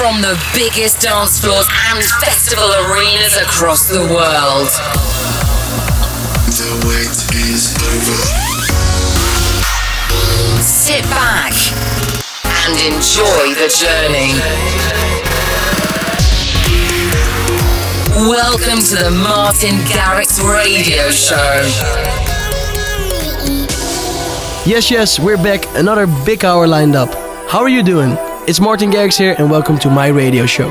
from the biggest dance floors and festival arenas across the world. The wait is over. Sit back and enjoy the journey. Welcome to the Martin Garrix Radio Show. Yes, yes, we're back. Another big hour lined up. How are you doing? It's Martin Garrix here, and welcome to my radio show.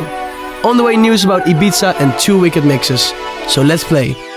On the way, news about Ibiza and two wicked mixes. So let's play.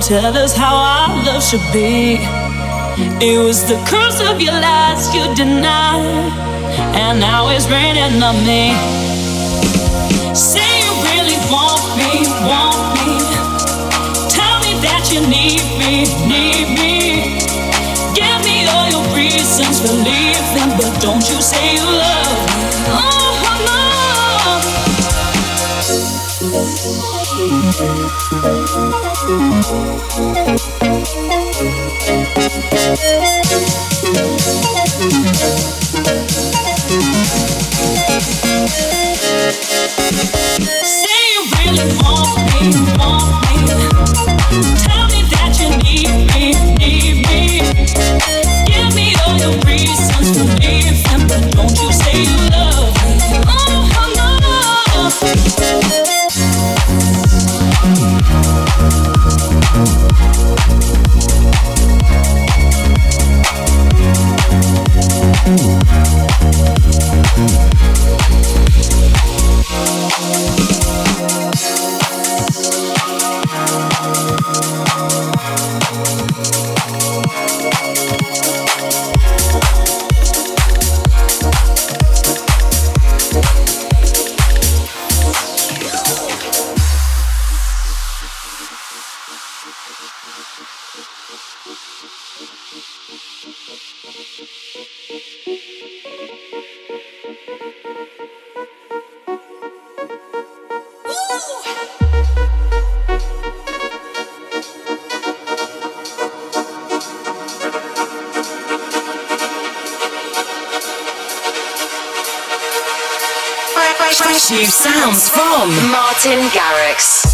Tell us how our love should be. It was the curse of your lies you denied, and now it's raining on me. Say you really want me, want me. Tell me that you need me, need me. Give me all your reasons for leaving, but don't you say you love me. Oh new sounds from Martin Garrix.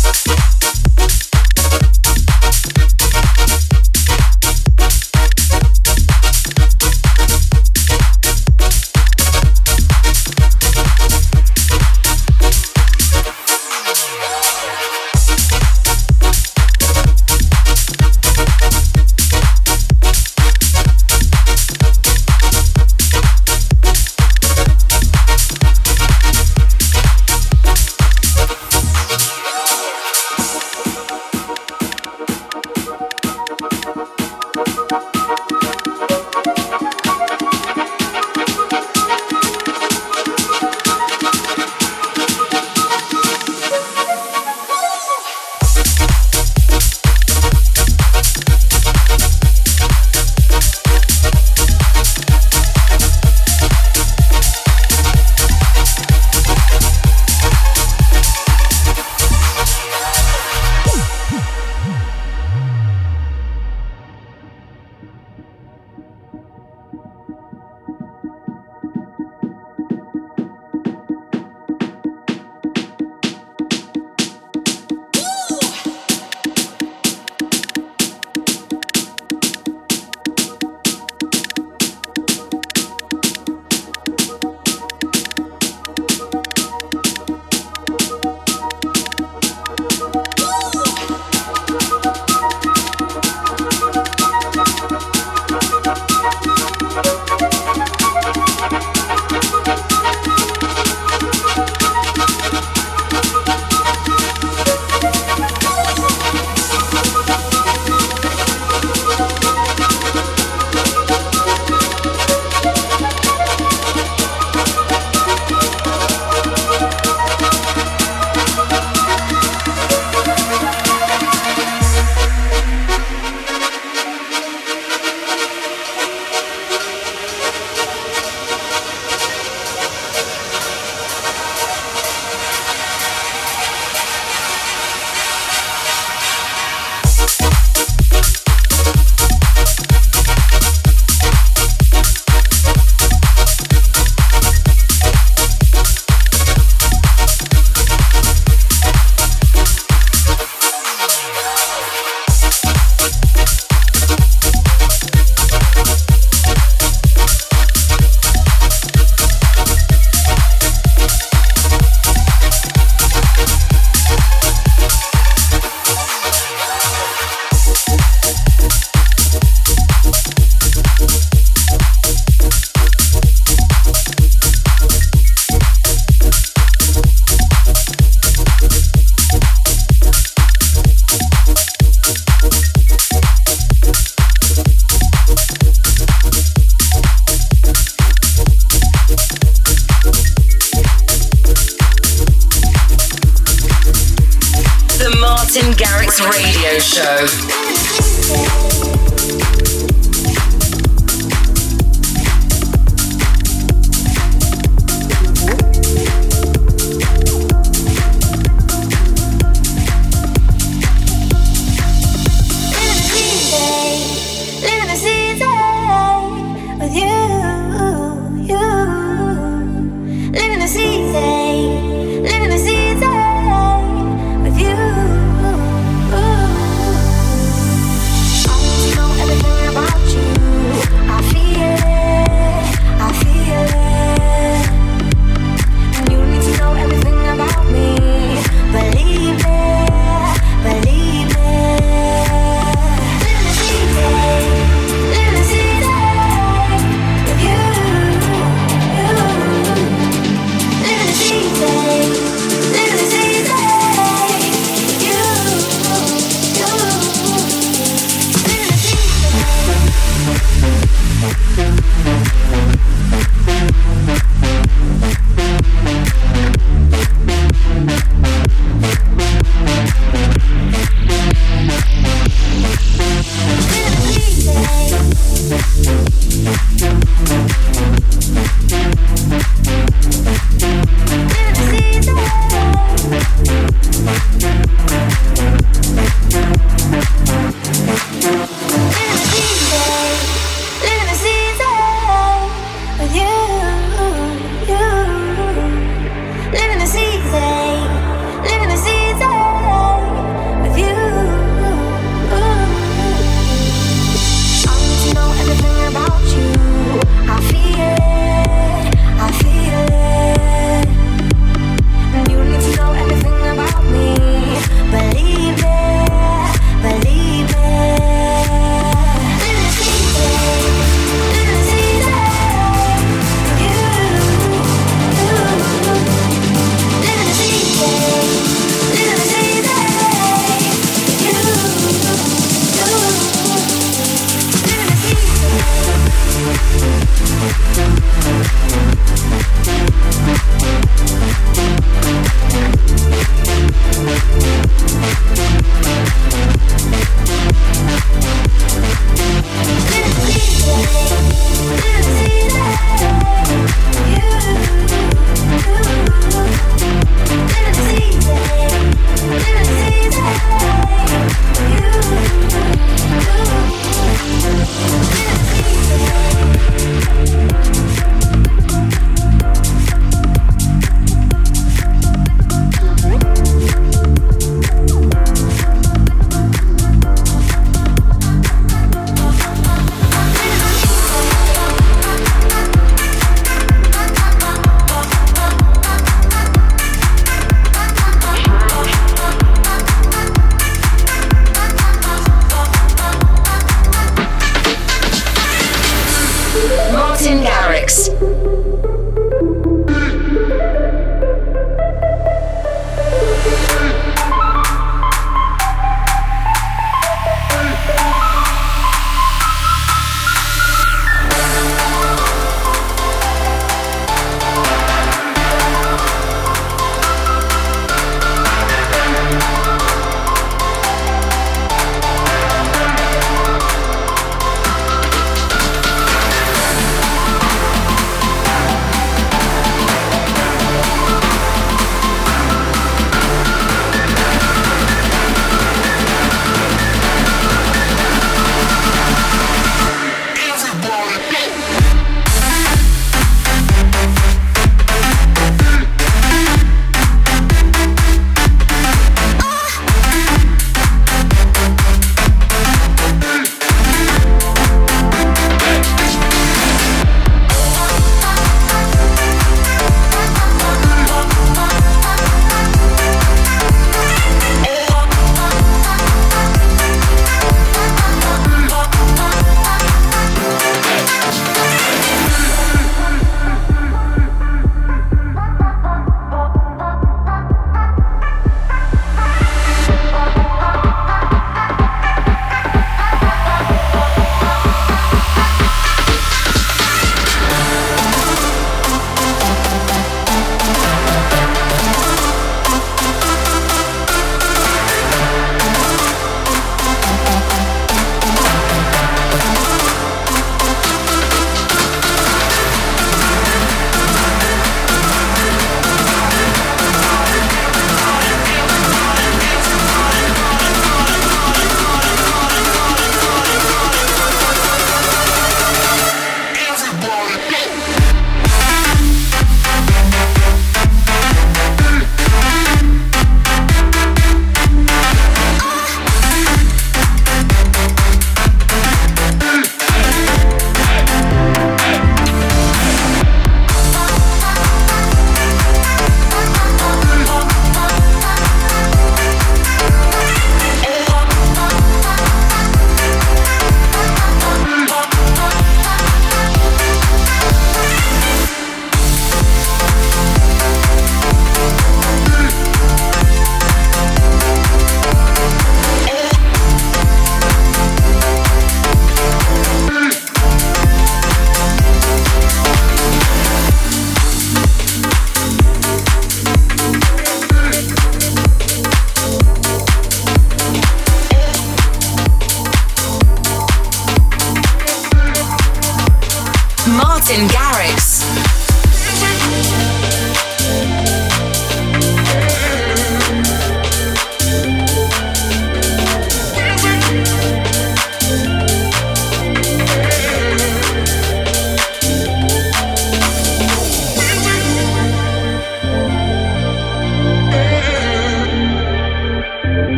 Martin Garrix Radio Show.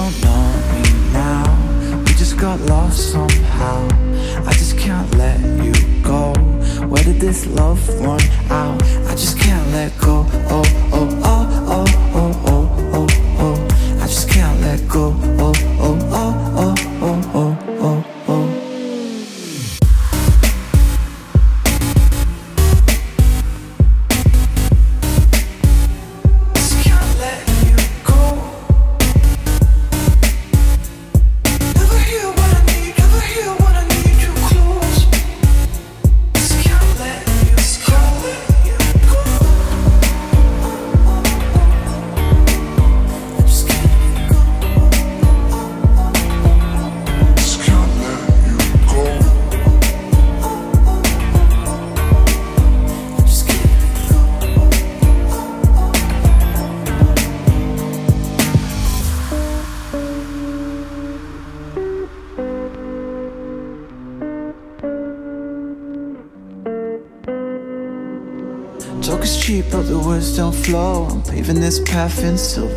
Don't know me now. We just got lost somehow. I just can't let you go. Where did this love run out? I just can't let go. Oh, oh, oh, oh, oh, this path and gold.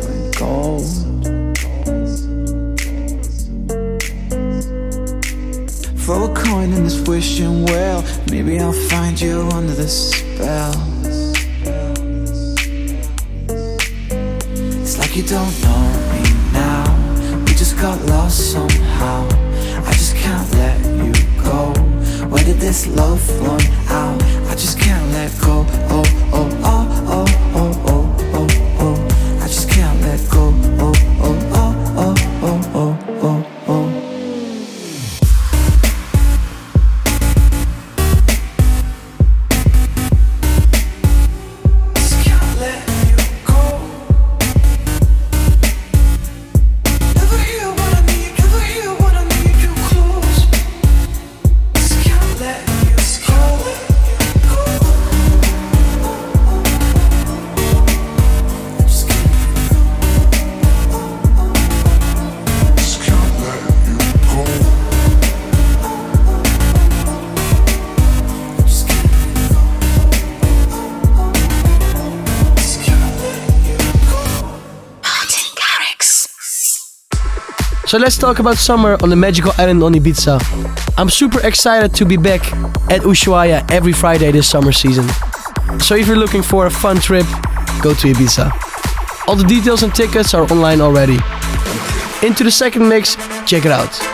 So let's talk about summer on the magical island on Ibiza. I'm super excited to be back at Ushuaia every Friday this summer season. So if you're looking for a fun trip, go to Ibiza. All the details and tickets are online already. Into the second mix, check it out.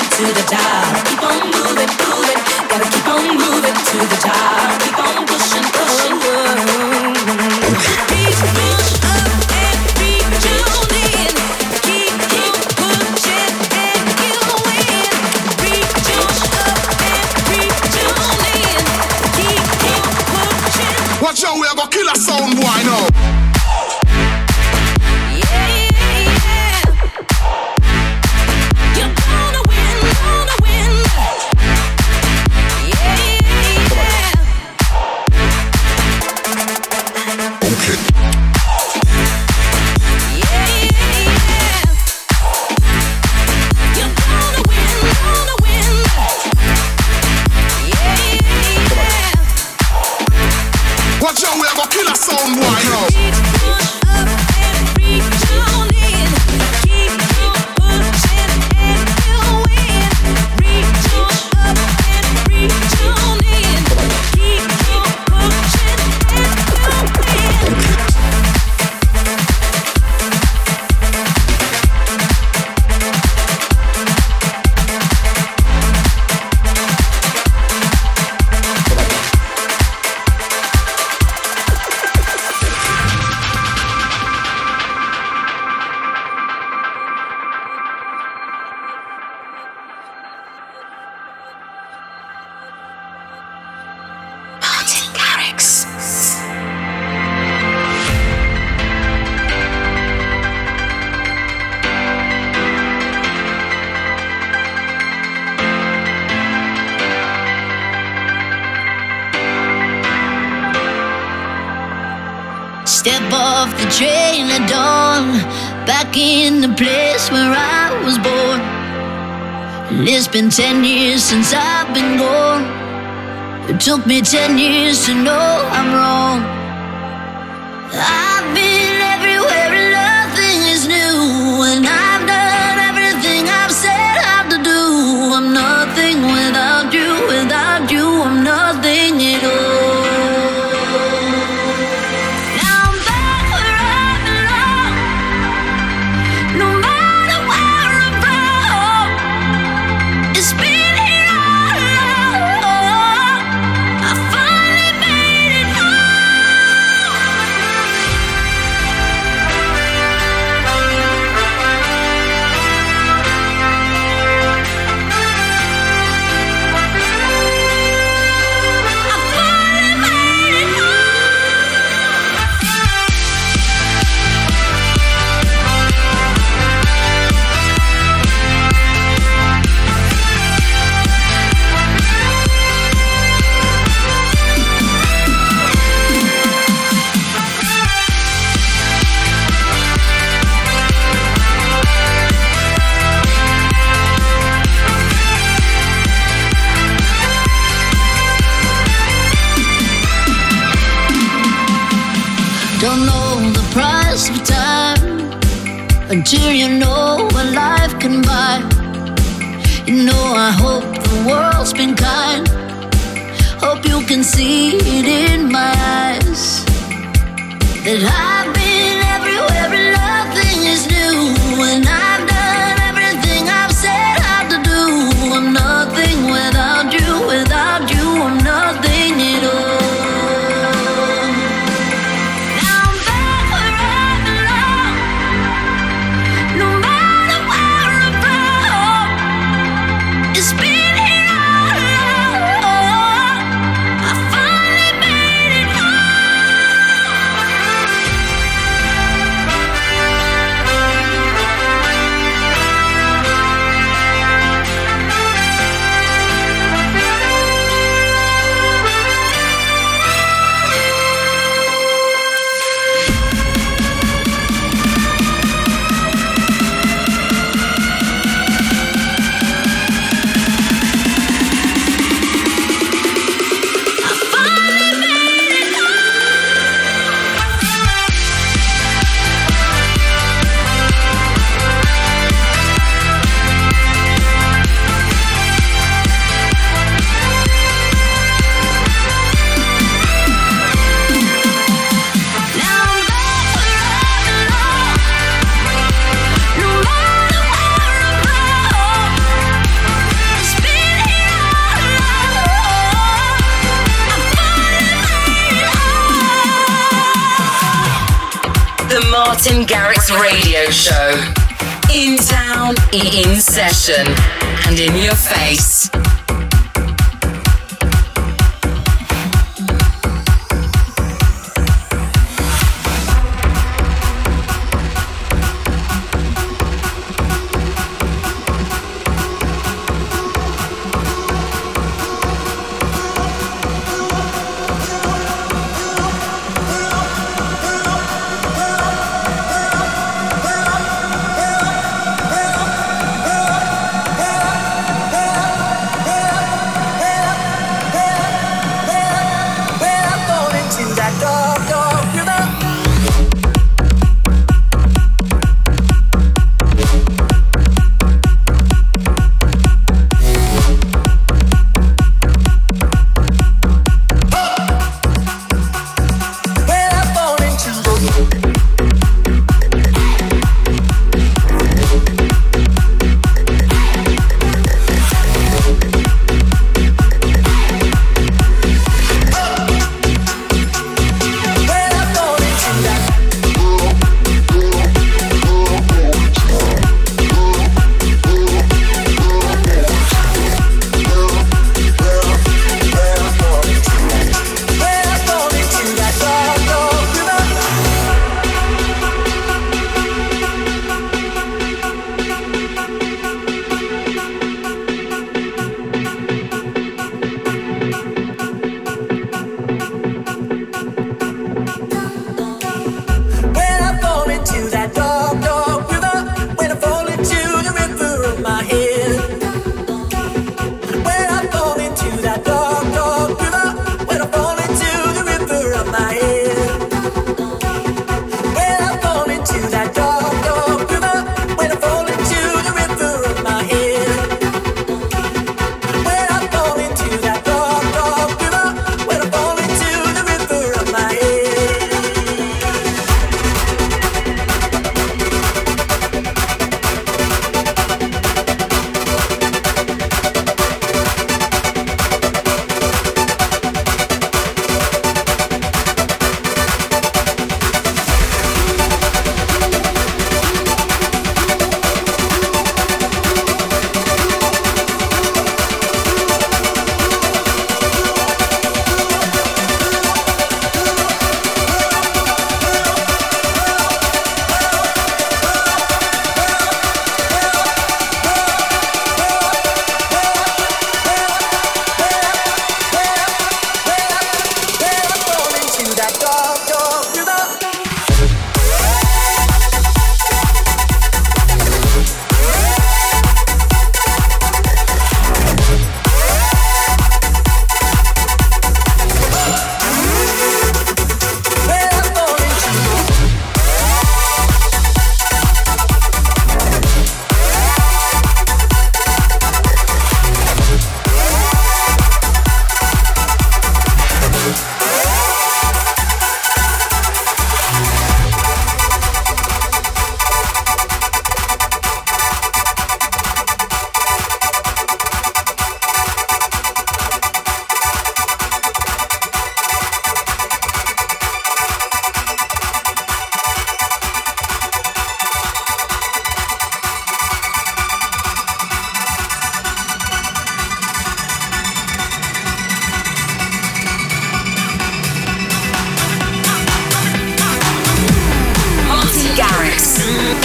to the top. Keep on moving, moving. Gotta keep on moving to the top. been 10 years since I've been gone. It took me 10 years to know I'm wrong. And in your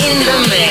in the mix.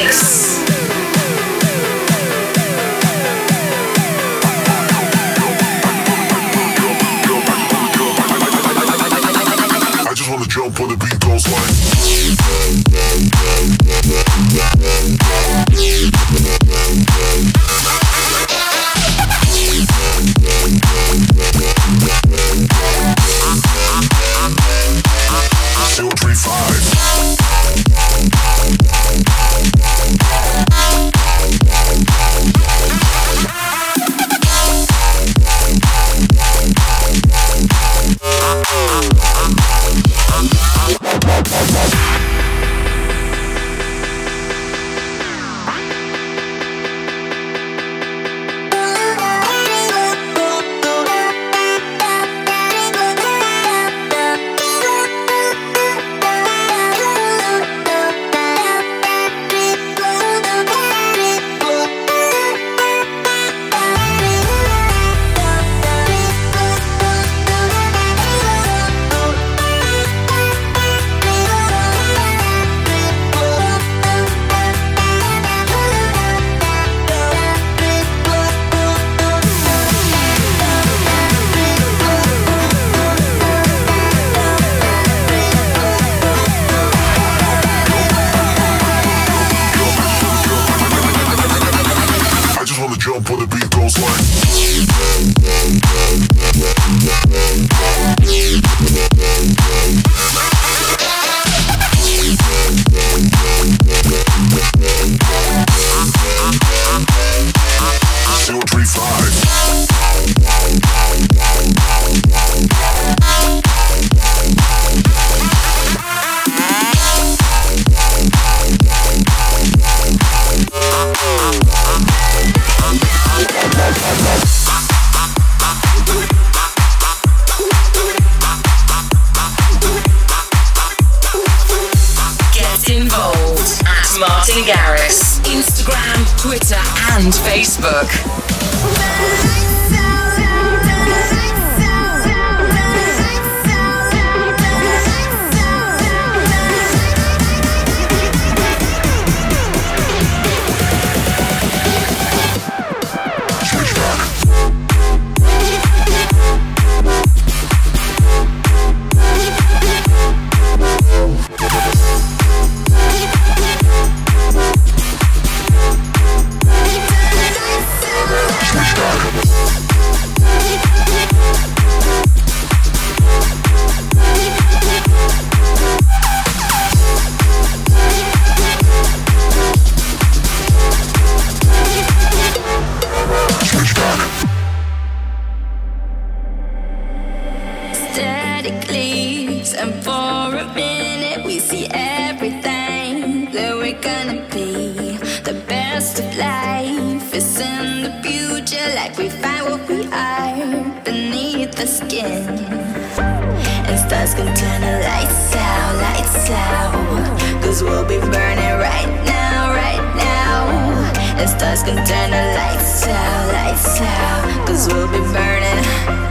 will be burning right now, right now. The stars can turn the lights out, lights out. Cause we'll be burning.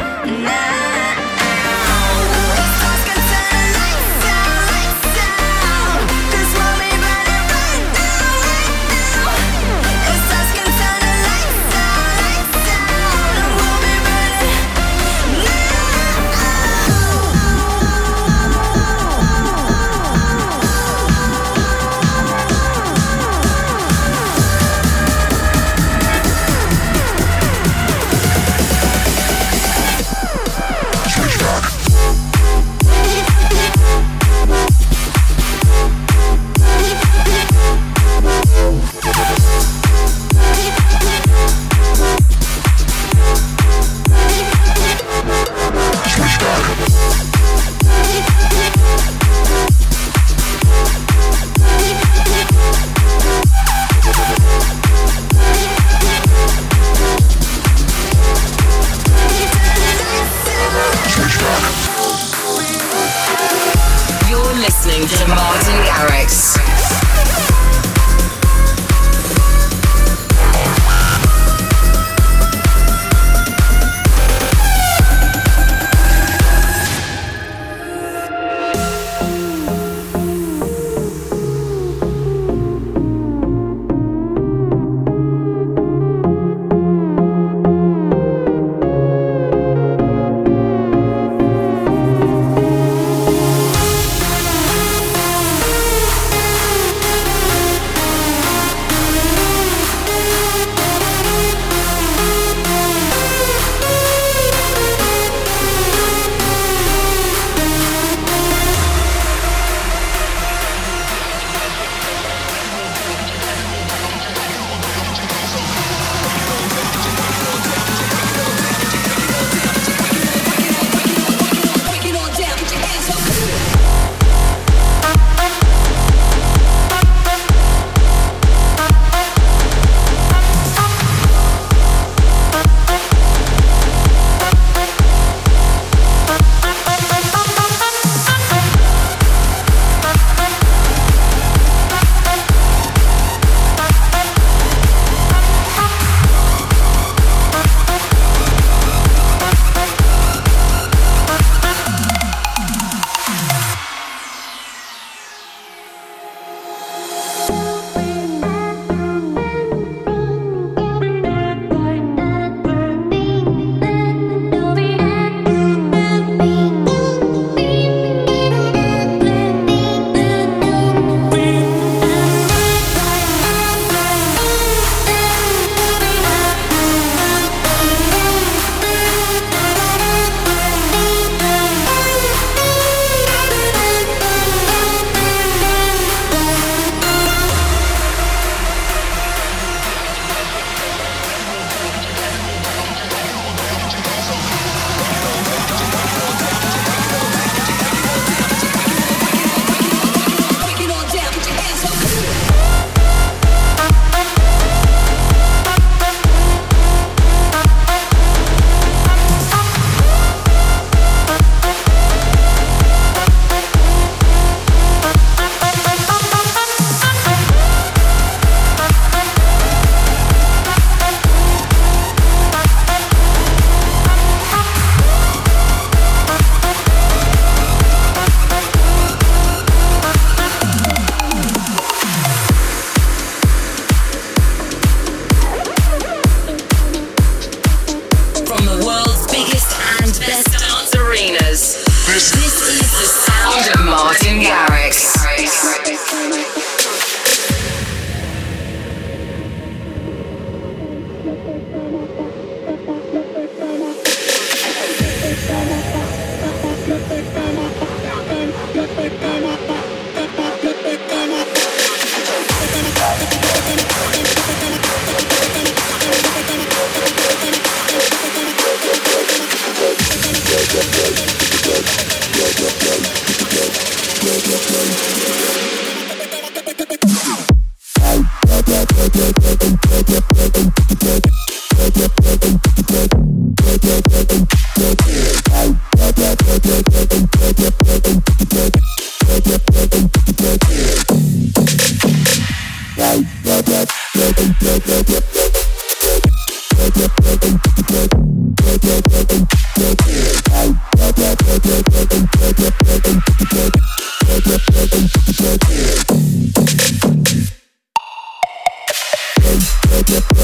Yeah.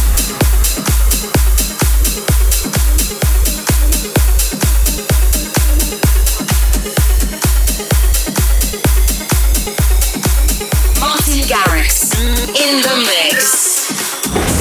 in the mix.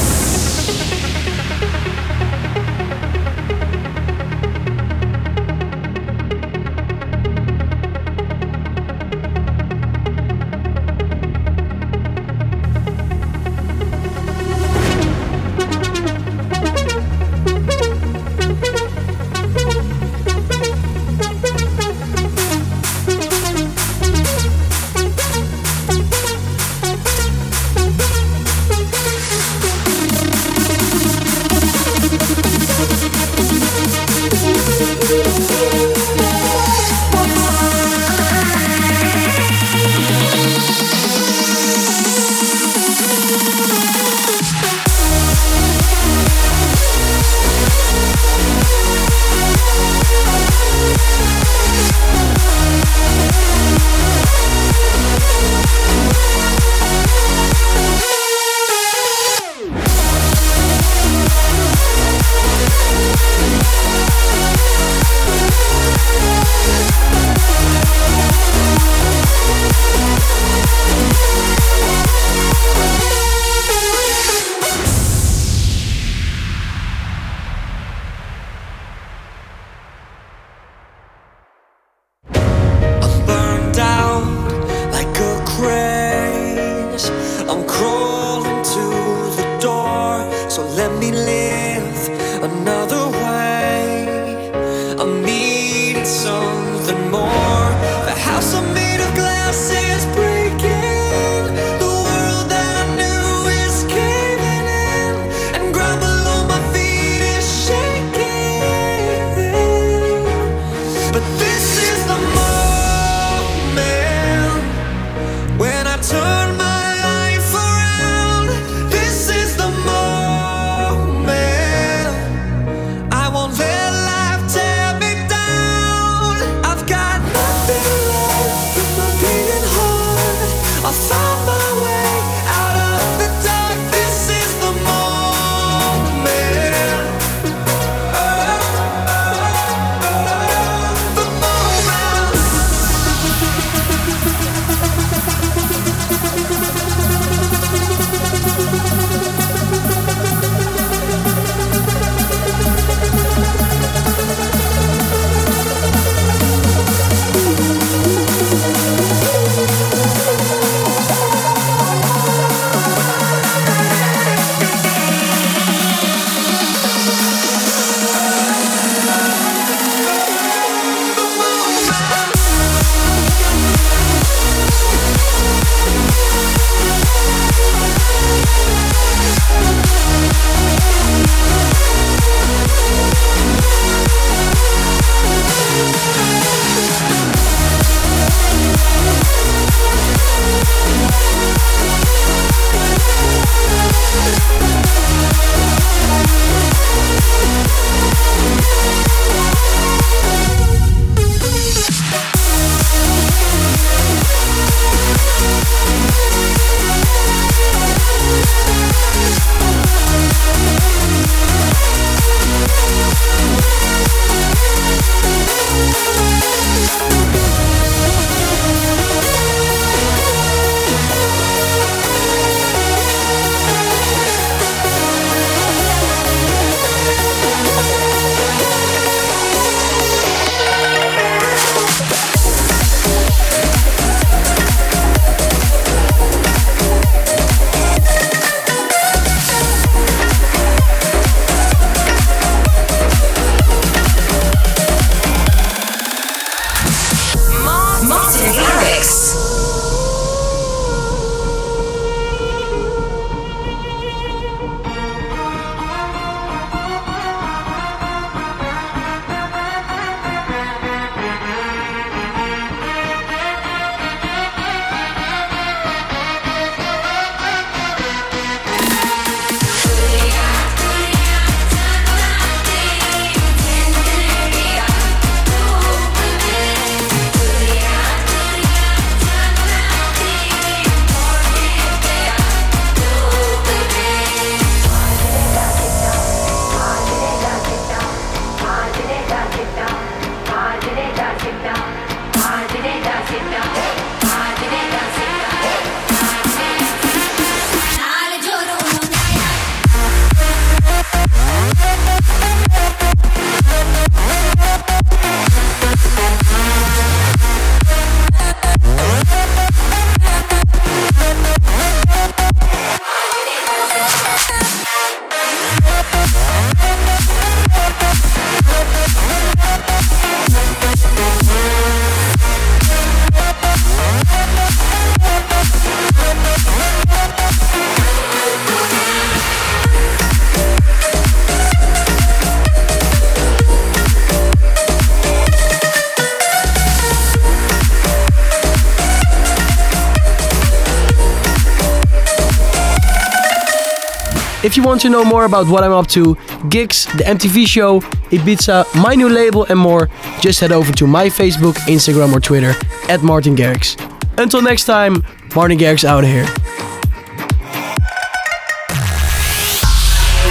Want to know more about what I'm up to, gigs, the MTV show, Ibiza, my new label, and more, just head over to my Facebook, Instagram, or Twitter at Martin Garrix. Until next time, Martin Garrix out of here.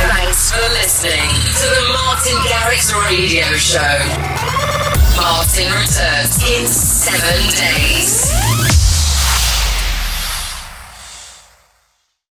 Thanks for listening to the Martin Garrix Radio Show. Martin returns in seven days.